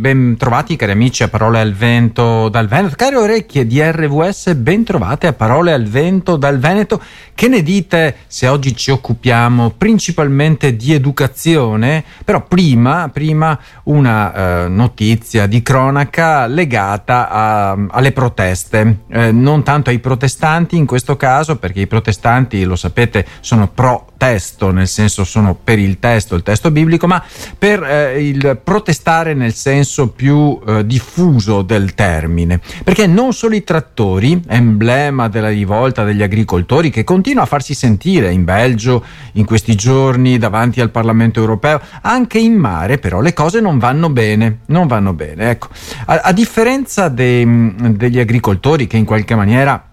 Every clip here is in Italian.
ben trovati cari amici a Parole al Vento dal Veneto, cari orecchie di RVS, ben trovate a Parole al Vento dal Veneto. Che ne dite se oggi ci occupiamo principalmente di educazione? Però prima, prima una eh, notizia di cronaca legata a, alle proteste, eh, non tanto ai protestanti in questo caso, perché i protestanti, lo sapete, sono pro testo, nel senso sono per il testo, il testo biblico, ma per eh, il protestare nel senso più eh, diffuso del termine. Perché non solo i trattori, emblema della rivolta degli agricoltori, che continua a farsi sentire in Belgio in questi giorni davanti al Parlamento europeo, anche in mare però le cose non vanno bene, non vanno bene. Ecco, a, a differenza de, degli agricoltori che in qualche maniera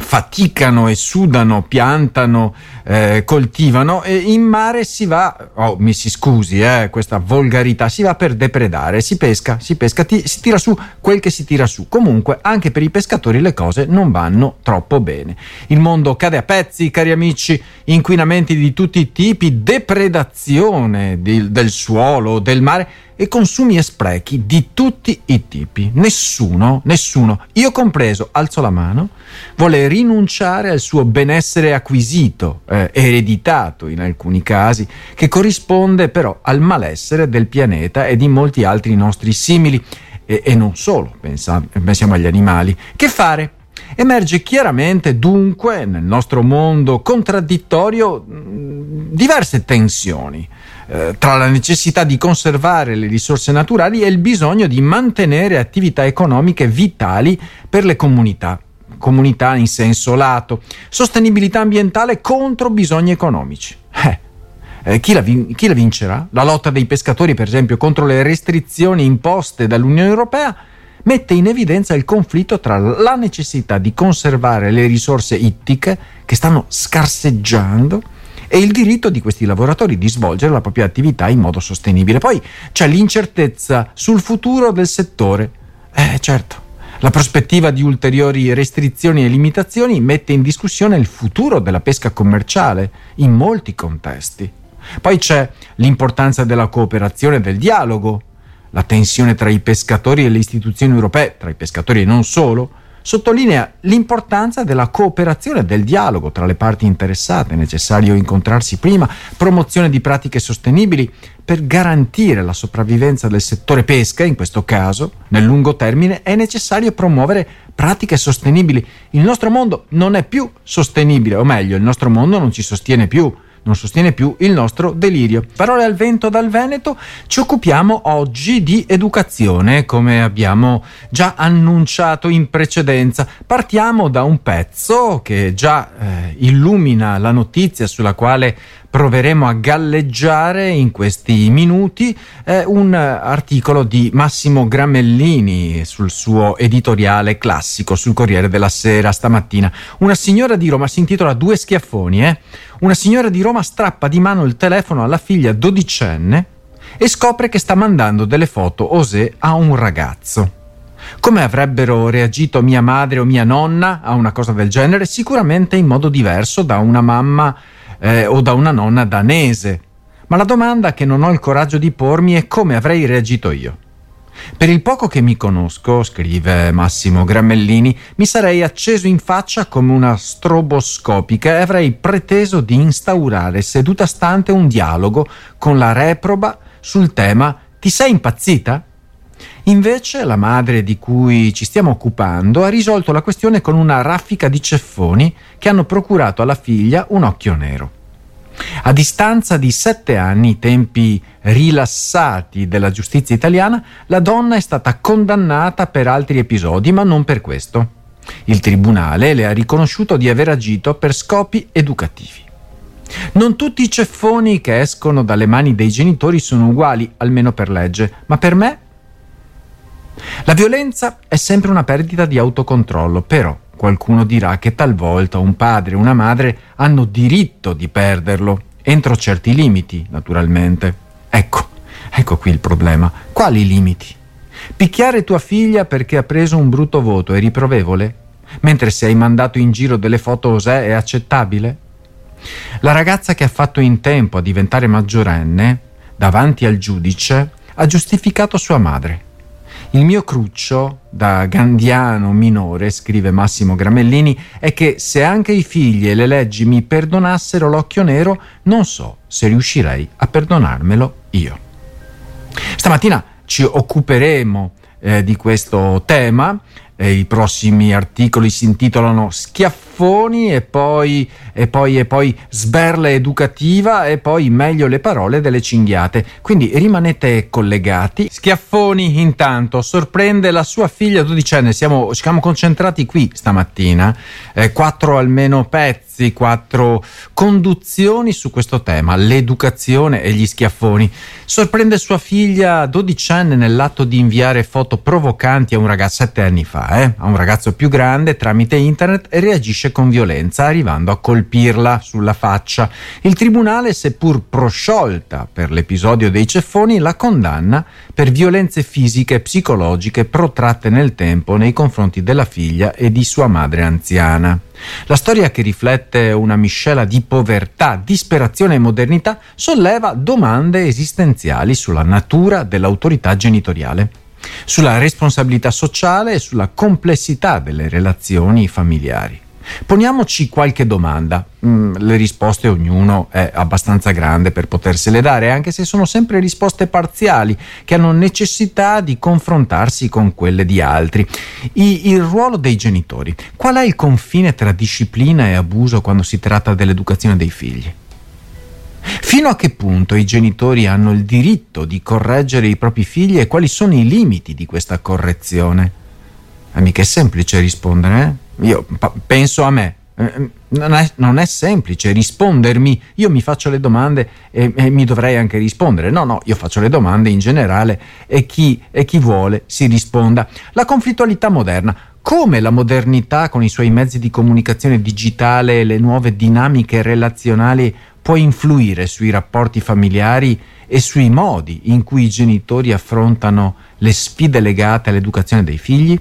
faticano e sudano, piantano, eh, coltivano e in mare si va, oh, mi si scusi eh, questa volgarità, si va per depredare, si pesca, si pesca, ti, si tira su quel che si tira su. Comunque anche per i pescatori le cose non vanno troppo bene. Il mondo cade a pezzi, cari amici, inquinamenti di tutti i tipi, depredazione di, del suolo, del mare e consumi e sprechi di tutti i tipi. Nessuno, nessuno, io compreso, alzo la mano, vuole rinunciare al suo benessere acquisito, eh, ereditato in alcuni casi, che corrisponde però al malessere del pianeta e di molti altri nostri simili. E, e non solo, pensa, pensiamo agli animali. Che fare? Emerge chiaramente dunque nel nostro mondo contraddittorio diverse tensioni eh, tra la necessità di conservare le risorse naturali e il bisogno di mantenere attività economiche vitali per le comunità comunità in senso lato, sostenibilità ambientale contro bisogni economici. Eh, eh, chi, la vin- chi la vincerà? La lotta dei pescatori, per esempio, contro le restrizioni imposte dall'Unione Europea mette in evidenza il conflitto tra la necessità di conservare le risorse ittiche che stanno scarseggiando e il diritto di questi lavoratori di svolgere la propria attività in modo sostenibile. Poi c'è l'incertezza sul futuro del settore. Eh certo, la prospettiva di ulteriori restrizioni e limitazioni mette in discussione il futuro della pesca commerciale in molti contesti. Poi c'è l'importanza della cooperazione e del dialogo, la tensione tra i pescatori e le istituzioni europee, tra i pescatori e non solo, sottolinea l'importanza della cooperazione e del dialogo tra le parti interessate, è necessario incontrarsi prima, promozione di pratiche sostenibili per garantire la sopravvivenza del settore pesca, in questo caso, nel lungo termine è necessario promuovere pratiche sostenibili. Il nostro mondo non è più sostenibile, o meglio, il nostro mondo non ci sostiene più non sostiene più il nostro delirio. Parole al vento dal Veneto, ci occupiamo oggi di educazione, come abbiamo già annunciato in precedenza. Partiamo da un pezzo che già eh, illumina la notizia sulla quale proveremo a galleggiare in questi minuti è un articolo di Massimo Gramellini sul suo editoriale classico sul Corriere della Sera stamattina. Una signora di Roma si intitola Due schiaffoni, eh? Una signora di Roma strappa di mano il telefono alla figlia dodicenne e scopre che sta mandando delle foto osè a un ragazzo. Come avrebbero reagito mia madre o mia nonna a una cosa del genere? Sicuramente in modo diverso da una mamma eh, o da una nonna danese. Ma la domanda che non ho il coraggio di pormi è come avrei reagito io. Per il poco che mi conosco, scrive Massimo Gramellini, mi sarei acceso in faccia come una stroboscopica e avrei preteso di instaurare seduta stante un dialogo con la reproba sul tema Ti sei impazzita? Invece la madre di cui ci stiamo occupando ha risolto la questione con una raffica di ceffoni che hanno procurato alla figlia un occhio nero. A distanza di sette anni, tempi rilassati della giustizia italiana, la donna è stata condannata per altri episodi, ma non per questo. Il tribunale le ha riconosciuto di aver agito per scopi educativi. Non tutti i ceffoni che escono dalle mani dei genitori sono uguali, almeno per legge, ma per me la violenza è sempre una perdita di autocontrollo, però qualcuno dirà che talvolta un padre e una madre hanno diritto di perderlo, entro certi limiti, naturalmente. Ecco, ecco qui il problema. Quali limiti? Picchiare tua figlia perché ha preso un brutto voto è riprovevole? Mentre se hai mandato in giro delle foto osè è accettabile? La ragazza che ha fatto in tempo a diventare maggiorenne, davanti al giudice, ha giustificato sua madre Il mio cruccio, da gandiano minore, scrive Massimo Gramellini, è che se anche i figli e le leggi mi perdonassero l'occhio nero, non so se riuscirei a perdonarmelo io. Stamattina ci occuperemo eh, di questo tema eh, I prossimi articoli si intitolano Schiaffoni e poi, e, poi, e poi Sberla educativa e poi meglio le parole delle cinghiate. Quindi rimanete collegati. Schiaffoni intanto sorprende la sua figlia dodicenne. Siamo, siamo concentrati qui stamattina. Eh, quattro almeno pezzi, quattro conduzioni su questo tema, l'educazione e gli schiaffoni. Sorprende sua figlia dodicenne nell'atto di inviare foto provocanti a un ragazzo sette anni fa eh, a un ragazzo più grande tramite internet e reagisce con violenza, arrivando a colpirla sulla faccia. Il tribunale, seppur prosciolta per l'episodio dei ceffoni, la condanna per violenze fisiche e psicologiche protratte nel tempo nei confronti della figlia e di sua madre anziana. La storia che riflette una miscela di povertà, disperazione e modernità solleva domande esistenziali sulla natura dell'autorità genitoriale sulla responsabilità sociale e sulla complessità delle relazioni familiari. Poniamoci qualche domanda, mm, le risposte ognuno è abbastanza grande per potersele dare, anche se sono sempre risposte parziali che hanno necessità di confrontarsi con quelle di altri. I, il ruolo dei genitori, qual è il confine tra disciplina e abuso quando si tratta dell'educazione dei figli? Fino a che punto i genitori hanno il diritto di correggere i propri figli e quali sono i limiti di questa correzione? È mica semplice rispondere, eh? Io penso a me. Eh, non, è, non, è, semplice rispondermi, io mi faccio le domande e, e, mi dovrei anche rispondere. No, no, io faccio le domande in generale e chi, e chi vuole si risponda. La conflittualità moderna come la modernità con i suoi mezzi di comunicazione digitale e le nuove dinamiche relazionali può influire sui rapporti familiari e sui modi in cui i genitori affrontano le sfide legate all'educazione dei figli?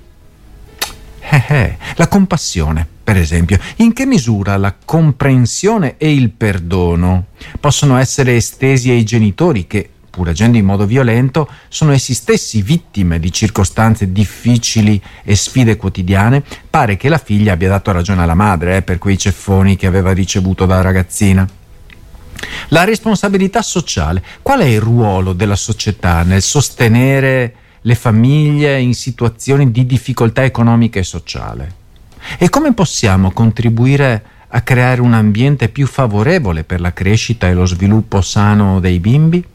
Eh, eh, la compassione, per esempio. In che misura la comprensione e il perdono possono essere estesi ai genitori che, pur agendo in modo violento, sono essi stessi vittime di circostanze difficili e sfide quotidiane? Pare che la figlia abbia dato ragione alla madre eh, per quei ceffoni che aveva ricevuto da ragazzina. La responsabilità sociale. Qual è il ruolo della società nel sostenere le famiglie in situazioni di difficoltà economica e sociale? E come possiamo contribuire a creare un ambiente più favorevole per la crescita e lo sviluppo sano dei bimbi?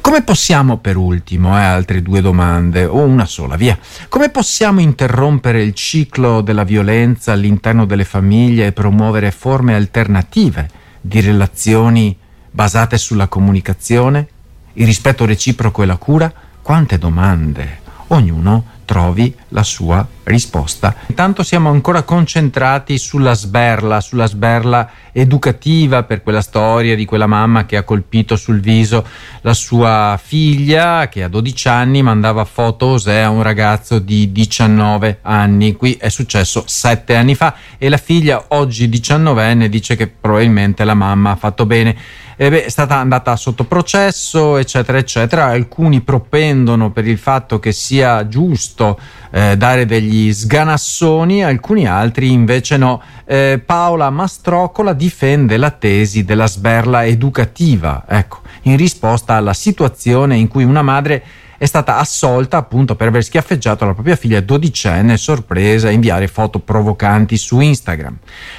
Come possiamo, per ultimo, eh, altre due domande, o una sola, via, come possiamo interrompere il ciclo della violenza all'interno delle famiglie e promuovere forme alternative di relazioni basate sulla comunicazione, il rispetto reciproco e la cura? Quante domande! Ognuno trovi la sua risposta. Intanto siamo ancora concentrati sulla sberla, sulla sberla educativa per quella storia di quella mamma che ha colpito sul viso la sua figlia che a 12 anni mandava fotos a un ragazzo di 19 anni. Qui è successo 7 anni fa e la figlia oggi 19enne dice che probabilmente la mamma ha fatto bene è stata andata sotto processo, eccetera, eccetera. Alcuni propendono per il fatto che sia giusto eh, dare degli sganassoni, alcuni altri invece no. Eh, Paola Mastroccola difende la tesi della sberla educativa, ecco, in risposta alla situazione in cui una madre è stata assolta appunto per aver schiaffeggiato la propria figlia dodicenne sorpresa a inviare foto provocanti su Instagram.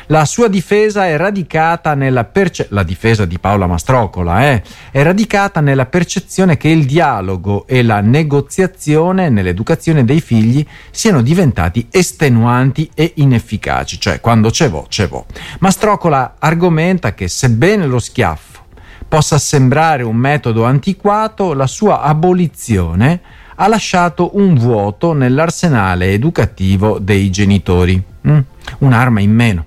La sua difesa è radicata nella perce- la difesa di Paola Mastrocola eh, è radicata nella percezione che il dialogo e la negoziazione nell'educazione dei figli siano diventati estenuanti e inefficaci, cioè quando c'è vo, c'è vo. Mastrocola argomenta che sebbene lo schiaffo possa sembrare un metodo antiquato, la sua abolizione ha lasciato un vuoto nell'arsenale educativo dei genitori, mm? un'arma in meno.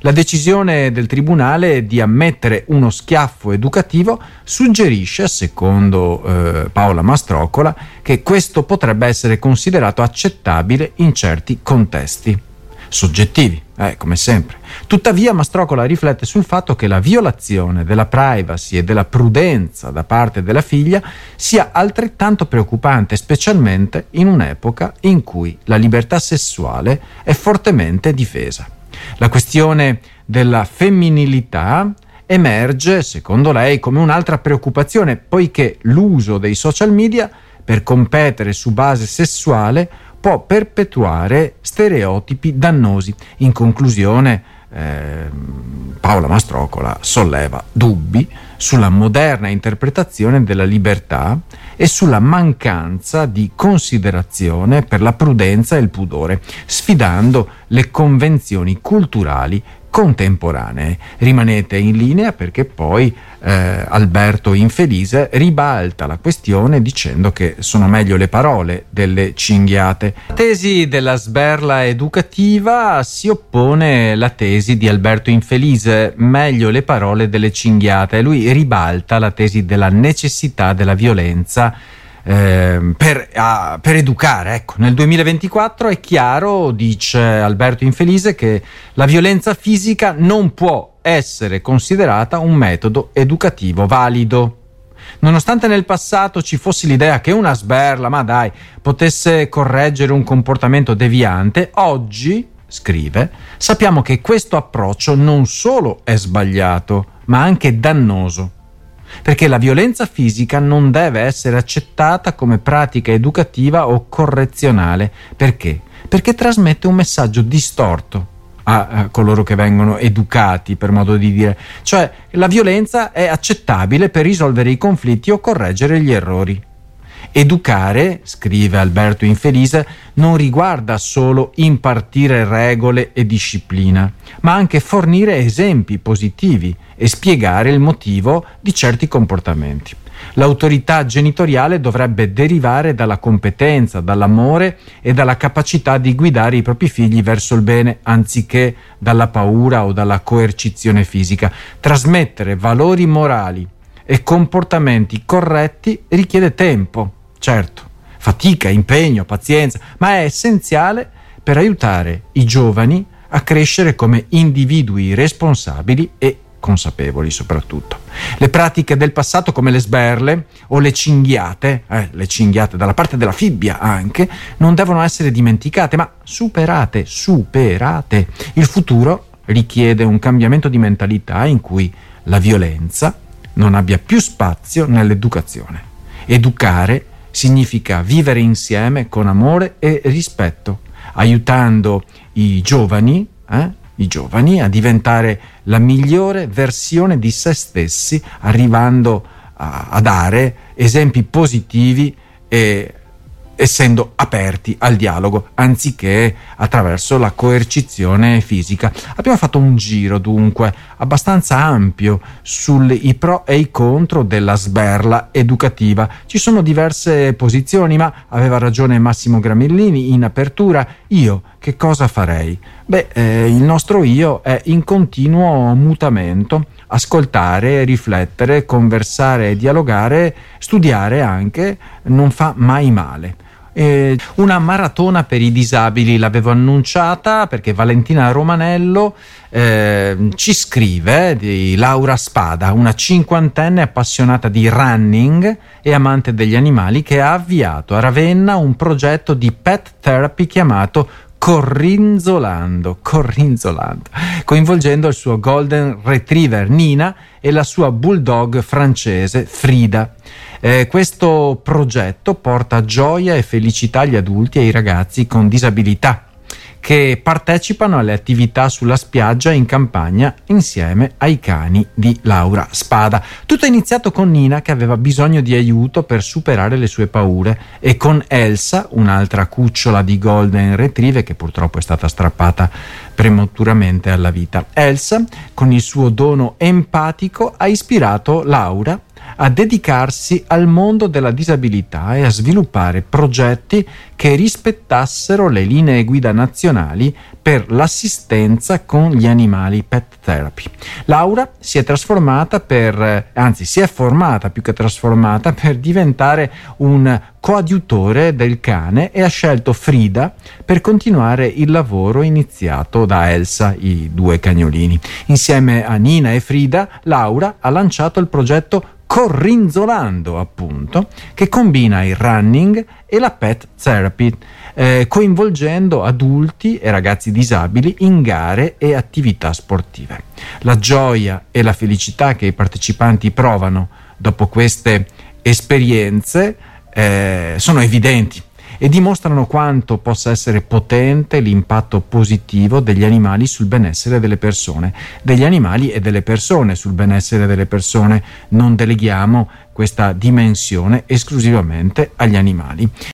La decisione del Tribunale di ammettere uno schiaffo educativo suggerisce, secondo eh, Paola Mastroccola, che questo potrebbe essere considerato accettabile in certi contesti soggettivi. Eh, come sempre. Tuttavia Mastrocola riflette sul fatto che la violazione della privacy e della prudenza da parte della figlia sia altrettanto preoccupante, specialmente in un'epoca in cui la libertà sessuale è fortemente difesa. La questione della femminilità emerge, secondo lei, come un'altra preoccupazione, poiché l'uso dei social media per competere su base sessuale può perpetuare stereotipi dannosi. In conclusione, eh, Paola Mastrocola solleva dubbi sulla moderna interpretazione della libertà e sulla mancanza di considerazione per la prudenza e il pudore, sfidando le convenzioni culturali contemporanee. Rimanete in linea perché poi eh, Alberto Infelice ribalta la questione dicendo che sono meglio le parole delle cinghiate. La tesi della sberla educativa si oppone la tesi di Alberto Infelice, meglio le parole delle cinghiate. Lui ribalta la tesi della necessità della violenza Ehm, per, a, per, educare. Ecco, nel 2024 è chiaro, dice Alberto Infelice, che la violenza fisica non può essere considerata un metodo educativo valido. Nonostante nel passato ci fosse l'idea che una sberla, ma dai, potesse correggere un comportamento deviante, oggi, scrive, sappiamo che questo approccio non solo è sbagliato, ma anche dannoso perché la violenza fisica non deve essere accettata come pratica educativa o correzionale. Perché? Perché trasmette un messaggio distorto a, coloro che vengono educati, per modo di dire. Cioè, la violenza è accettabile per risolvere i conflitti o correggere gli errori. Educare, scrive Alberto Infelice, non riguarda solo impartire regole e disciplina, ma anche fornire esempi positivi e spiegare il motivo di certi comportamenti. L'autorità genitoriale dovrebbe derivare dalla competenza, dall'amore e dalla capacità di guidare i propri figli verso il bene, anziché dalla paura o dalla coercizione fisica. Trasmettere valori morali e comportamenti corretti richiede tempo, certo, fatica, impegno, pazienza, ma è essenziale per aiutare i giovani a crescere come individui responsabili e consapevoli soprattutto. Le pratiche del passato come le sberle o le cinghiate, eh, le cinghiate dalla parte della fibbia anche, non devono essere dimenticate, ma superate, superate. Il futuro richiede un cambiamento di mentalità in cui la violenza non abbia più spazio nell'educazione. Educare significa vivere insieme con amore e rispetto, aiutando i giovani, eh, i giovani a diventare la migliore versione di se stessi, arrivando a, a dare esempi positivi e essendo aperti al dialogo anziché attraverso la coercizione fisica. Abbiamo fatto un giro dunque abbastanza ampio sui pro e i contro della sberla educativa. Ci sono diverse posizioni, ma aveva ragione Massimo Gramellini in apertura. Io che cosa farei? Beh, eh, il nostro io è in continuo mutamento ascoltare, riflettere, conversare, dialogare, studiare anche, non fa mai male. Eh, una maratona per i disabili l'avevo annunciata perché Valentina Romanello eh, ci scrive di Laura Spada, una cinquantenne appassionata di running e amante degli animali che ha avviato a Ravenna un progetto di pet therapy chiamato Corrinzolando, corrinzolando, coinvolgendo il suo golden retriever Nina e la sua bulldog francese Frida. Eh, questo progetto porta gioia e felicità agli adulti e ai ragazzi con disabilità che partecipano alle attività sulla spiaggia in campagna insieme ai cani di Laura Spada. Tutto è iniziato con Nina che aveva bisogno di aiuto per superare le sue paure e con Elsa, un'altra cucciola di Golden Retriever che purtroppo è stata strappata prematuramente alla vita. Elsa, con il suo dono empatico, ha ispirato Laura a dedicarsi al mondo della disabilità e a sviluppare progetti che rispettassero le linee guida nazionali per l'assistenza con gli animali pet therapy. Laura si è trasformata per, anzi si è formata più che trasformata per diventare un coadiutore del cane e ha scelto Frida per continuare il lavoro iniziato da Elsa, i due cagnolini. Insieme a Nina e Frida, Laura ha lanciato il progetto Corrinzolando, appunto, che combina il running e la pet therapy, eh, coinvolgendo adulti e ragazzi disabili in gare e attività sportive. La gioia e la felicità che i partecipanti provano dopo queste esperienze eh, sono evidenti e dimostrano quanto possa essere potente l'impatto positivo degli animali sul benessere delle persone, degli animali e delle persone sul benessere delle persone. Non deleghiamo questa dimensione esclusivamente agli animali.